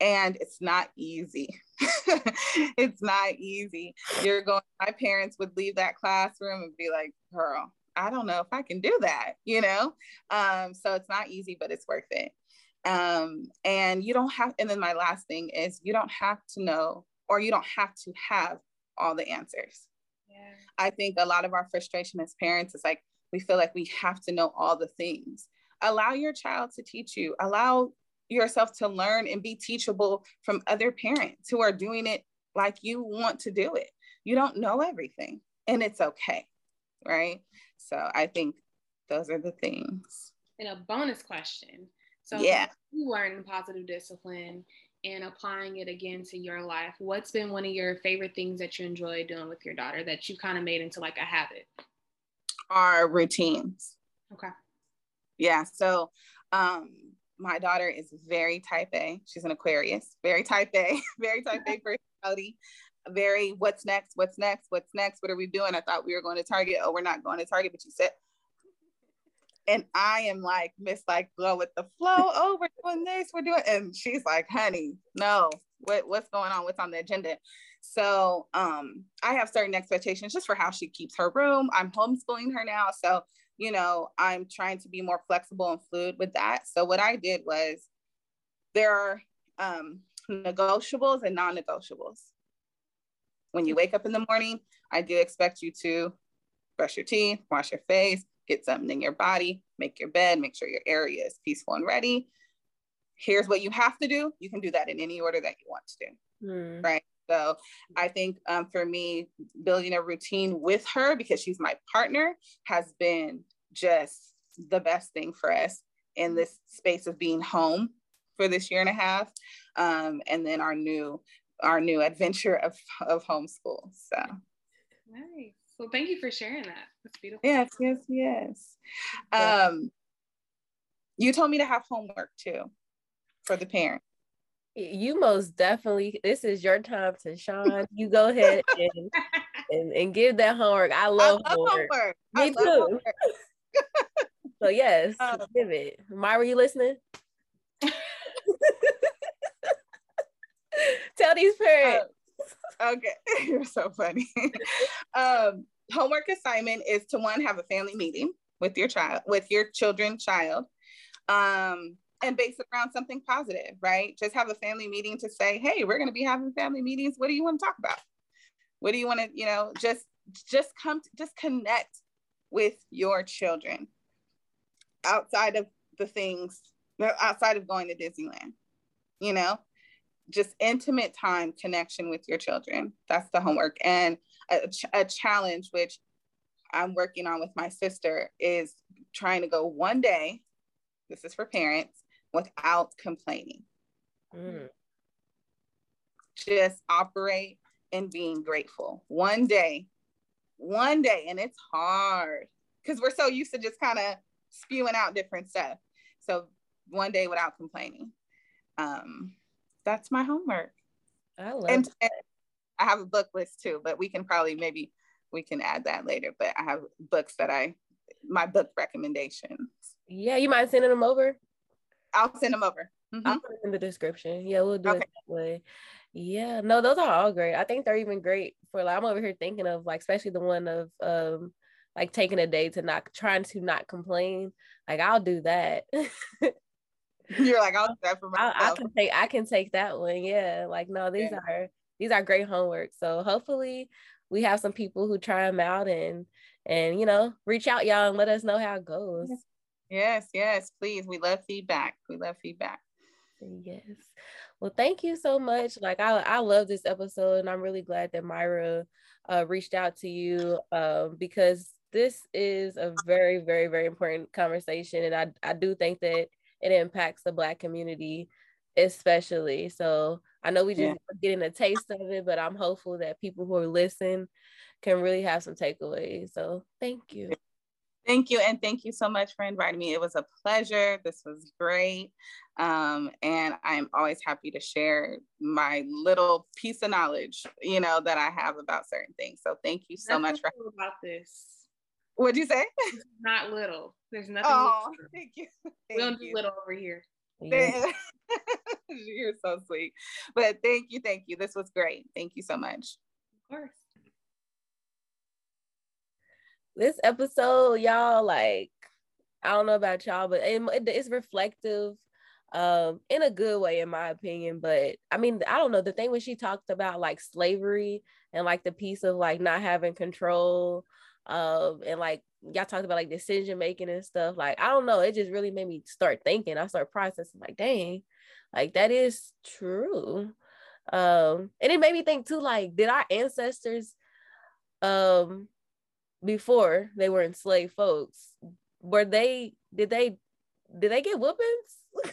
and it's not easy. [laughs] it's not easy. You're going, my parents would leave that classroom and be like, girl, I don't know if I can do that, you know? Um, so it's not easy, but it's worth it. Um, and you don't have, and then my last thing is you don't have to know or you don't have to have all the answers. Yeah. I think a lot of our frustration as parents is like, we feel like we have to know all the things. Allow your child to teach you, allow yourself to learn and be teachable from other parents who are doing it like you want to do it. You don't know everything, and it's okay. Right. So I think those are the things. And a bonus question. So, yeah, you learn positive discipline and applying it again to your life. What's been one of your favorite things that you enjoy doing with your daughter that you kind of made into like a habit? Our routines. Okay. Yeah. So, um, my daughter is very type A. She's an Aquarius, very type A, [laughs] very type A personality. Very, what's next? What's next? What's next? What are we doing? I thought we were going to Target. Oh, we're not going to Target, but you said. And I am like, Miss, like, go with the flow. [laughs] Oh, we're doing this, we're doing, and she's like, honey, no, what, what's going on? What's on the agenda? So um, I have certain expectations just for how she keeps her room. I'm homeschooling her now. So, you know, I'm trying to be more flexible and fluid with that. So what I did was there are um, negotiables and non-negotiables. When you wake up in the morning, I do expect you to brush your teeth, wash your face, get something in your body, make your bed, make sure your area is peaceful and ready. Here's what you have to do. You can do that in any order that you want to do. Mm. Right. So I think um, for me, building a routine with her because she's my partner has been just the best thing for us in this space of being home for this year and a half. Um, and then our new our new adventure of, of homeschool. So nice. Well, thank you for sharing that. That's beautiful. Yes, yes, yes. Um, you told me to have homework too for the parent you most definitely this is your time to shine. You go ahead and, [laughs] and, and, give that homework. I love, I love homework. homework. Me I too. Homework. [laughs] so yes, um, give it. Myra, you listening? [laughs] Tell these parents. Uh, okay, you're so funny. um, homework assignment is to one have a family meeting with your child, with your children, child. Um, and base it around something positive, right? Just have a family meeting to say, hey, we're going to be having family meetings. What do you want to talk about? What do you want to, you know, just just come to, just connect with your children outside of the things outside of going to Disneyland. You know, just intimate time connection with your children. That's the homework. And a, a challenge which I'm working on with my sister is trying to go one day. This is for parents without complaining. Mm. Just operate and being grateful. One day, one day, and it's hard because we're so used to just kind of spewing out different stuff. So one day without complaining. Um, that's my homework. I love and, and I have a book list too, but we can probably maybe we can add that later. But I have books that I my book recommendations. Yeah, you mind sending them over? I'll send them over. Mm-hmm. I'll put it in the description. Yeah, we'll do okay. it that way. Yeah, no, those are all great. I think they're even great for like I'm over here thinking of like especially the one of um like taking a day to not trying to not complain. Like I'll do that. [laughs] You're like I'll do that for myself. I, I, can take I can take that one. Yeah, like no, these yeah. are these are great homework. So hopefully we have some people who try them out and and you know reach out y'all and let us know how it goes. Yes, yes, please. We love feedback. We love feedback. Yes. Well, thank you so much. Like I, I love this episode, and I'm really glad that Myra uh, reached out to you um, because this is a very, very, very important conversation, and I, I do think that it impacts the Black community, especially. So I know we just yeah. getting a taste of it, but I'm hopeful that people who are listening can really have some takeaways. So thank you. Thank you. And thank you so much for inviting me. It was a pleasure. This was great. Um, and I'm always happy to share my little piece of knowledge, you know, that I have about certain things. So thank you so much for about this. What'd you say? not little. There's nothing. Oh, [laughs] thank you. Thank we don't you. do little over here. Yeah. [laughs] You're so sweet. But thank you, thank you. This was great. Thank you so much. Of course this episode, y'all, like, I don't know about y'all, but it, it's reflective um in a good way in my opinion but i mean i don't know the thing when she talked about like slavery and like the piece of like not having control um and like y'all talked about like decision making and stuff like i don't know it just really made me start thinking. I start processing like dang like that is true. Um and it made me think too like did our ancestors um before they were enslaved folks were they did they did they get whoopings? [laughs]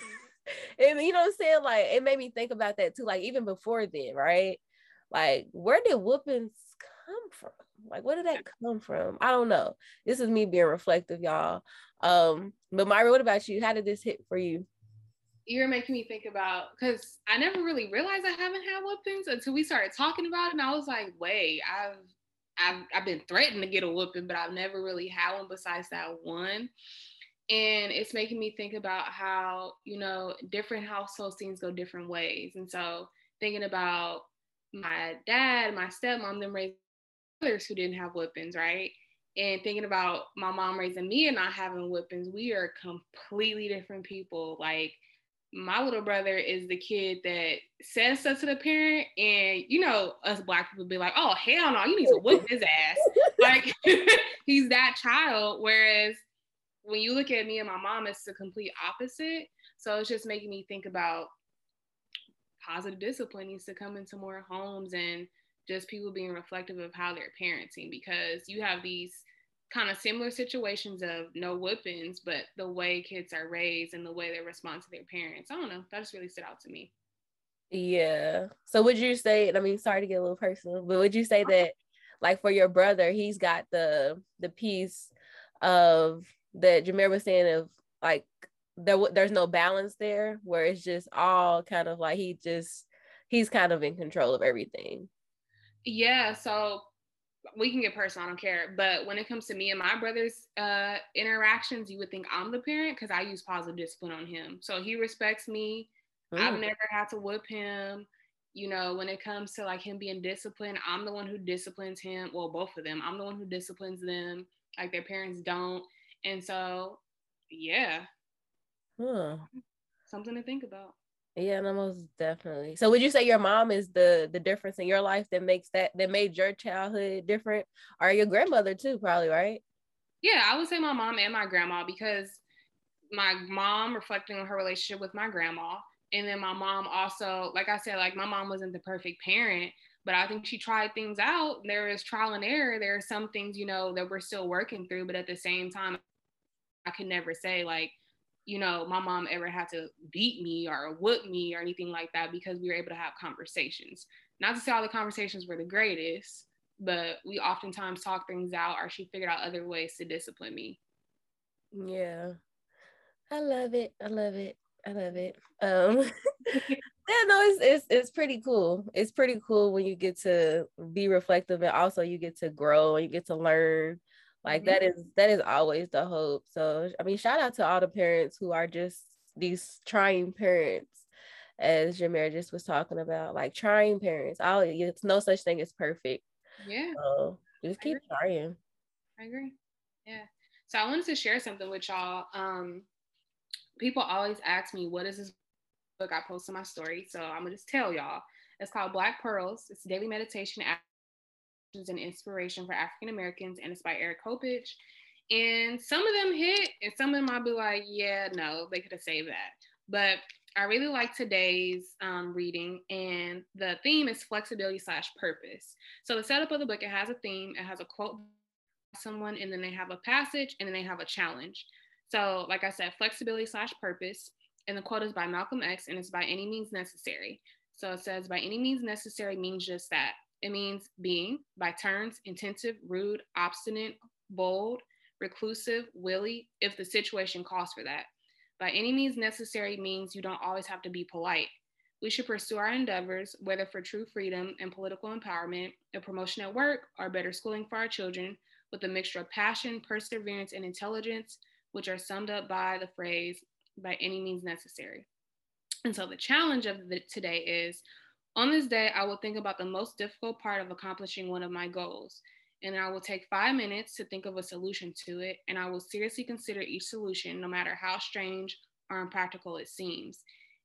And you know what i'm saying? Like it made me think about that too like even before then right? Like where did whoopings come from? Like where did that come from? I don't know. This is me being reflective y'all. Um but myra what about you? How did this hit for you? You're making me think about because I never really realized I haven't had whoopings until we started talking about it, and I was like, wait, I've I've I've been threatened to get a whooping, but I've never really had one besides that one. And it's making me think about how, you know, different household scenes go different ways. And so thinking about my dad, my stepmom, them raised others who didn't have whippings, right? And thinking about my mom raising me and not having whippings, we are completely different people. Like my little brother is the kid that says stuff to the parent, and you know, us black people be like, "Oh hell no, you need to whip his ass." like [laughs] he's that child. Whereas when you look at me and my mom, it's the complete opposite. So it's just making me think about positive discipline needs to come into more homes and just people being reflective of how they're parenting because you have these kind of similar situations of no whippings, but the way kids are raised and the way they respond to their parents. I don't know. That just really stood out to me. Yeah. So would you say, I mean, sorry to get a little personal, but would you say that like for your brother, he's got the the piece of that Jamare was saying of like there there's no balance there where it's just all kind of like he just he's kind of in control of everything. Yeah, so we can get personal, I don't care. But when it comes to me and my brother's uh, interactions, you would think I'm the parent because I use positive discipline on him. So he respects me. I've never had to whip him. You know, when it comes to like him being disciplined, I'm the one who disciplines him. Well, both of them. I'm the one who disciplines them. Like their parents don't. And so, yeah. Huh. Something to think about. Yeah, no, most definitely. So would you say your mom is the the difference in your life that makes that that made your childhood different? Or your grandmother too, probably, right? Yeah, I would say my mom and my grandma because my mom reflecting on her relationship with my grandma. And then my mom also, like I said, like my mom wasn't the perfect parent, but I think she tried things out. There is trial and error. There are some things, you know, that we're still working through, but at the same time, I could never say like, you know, my mom ever had to beat me or whoop me or anything like that because we were able to have conversations. Not to say all the conversations were the greatest, but we oftentimes talk things out or she figured out other ways to discipline me. Yeah. I love it. I love it. I love it. Um [laughs] yeah, no, it's, it's it's pretty cool. It's pretty cool when you get to be reflective and also you get to grow and you get to learn like mm-hmm. that is that is always the hope. So I mean, shout out to all the parents who are just these trying parents, as Jamare just was talking about, like trying parents. All it's no such thing as perfect. Yeah. So just keep I trying. I agree. Yeah. So I wanted to share something with y'all. Um, people always ask me, what is this book I post in my story? So I'm gonna just tell y'all. It's called Black Pearls. It's daily meditation and inspiration for African Americans, and it's by Eric Copage. And some of them hit, and some of them I'll be like, yeah, no, they could have saved that. But I really like today's um, reading, and the theme is flexibility slash purpose. So the setup of the book, it has a theme, it has a quote someone, and then they have a passage, and then they have a challenge. So, like I said, flexibility slash purpose, and the quote is by Malcolm X, and it's by any means necessary. So it says, by any means necessary means just that it means being, by turns, intensive, rude, obstinate, bold, reclusive, willy, if the situation calls for that. By any means necessary means you don't always have to be polite. We should pursue our endeavors, whether for true freedom and political empowerment, a promotion at work, or better schooling for our children, with a mixture of passion, perseverance, and intelligence, which are summed up by the phrase, by any means necessary. And so the challenge of the, today is on this day, I will think about the most difficult part of accomplishing one of my goals. And I will take five minutes to think of a solution to it. And I will seriously consider each solution, no matter how strange or impractical it seems.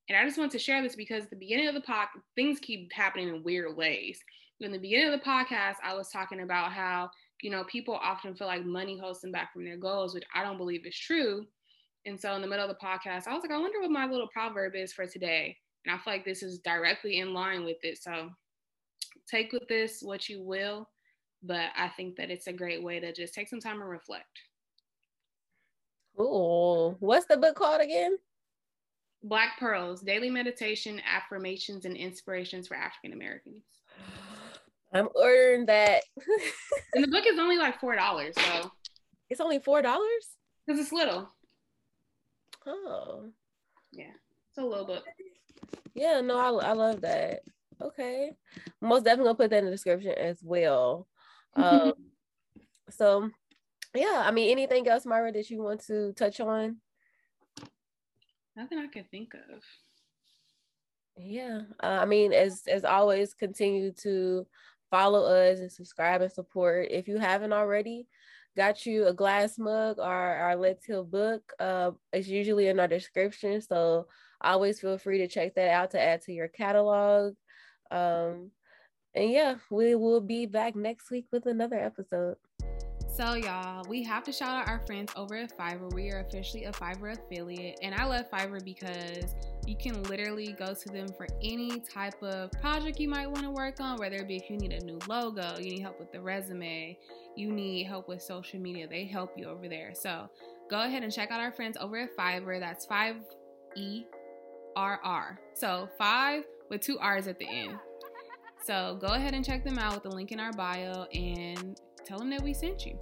And I just want to share this because the beginning of the podcast, things keep happening in weird ways. In the beginning of the podcast, I was talking about how, you know, people often feel like money holds them back from their goals, which I don't believe is true. And so in the middle of the podcast, I was like, I wonder what my little proverb is for today. And I feel like this is directly in line with it. So take with this what you will, but I think that it's a great way to just take some time and reflect. Cool. What's the book called again? Black Pearls Daily Meditation, Affirmations, and Inspirations for African Americans. [gasps] I'm ordering that. [laughs] and the book is only like $4. So it's only $4? Because it's little. Oh. Yeah. It's a little book. Yeah, no, I, I love that. Okay. Most definitely gonna put that in the description as well. Um so yeah, I mean anything else, Myra, that you want to touch on? Nothing I can think of. Yeah. Uh, I mean, as as always, continue to follow us and subscribe and support. If you haven't already, got you a glass mug or our Let's Heal book. Uh, it's usually in our description, so always feel free to check that out to add to your catalog. Um, and yeah, we will be back next week with another episode. So, y'all, we have to shout out our friends over at Fiverr. We are officially a Fiverr affiliate, and I love Fiverr because you can literally go to them for any type of project you might want to work on, whether it be if you need a new logo, you need help with the resume, you need help with social media, they help you over there. So, go ahead and check out our friends over at Fiverr. That's 5 E R R. So, 5 with two R's at the end. So, go ahead and check them out with the link in our bio and tell them that we sent you.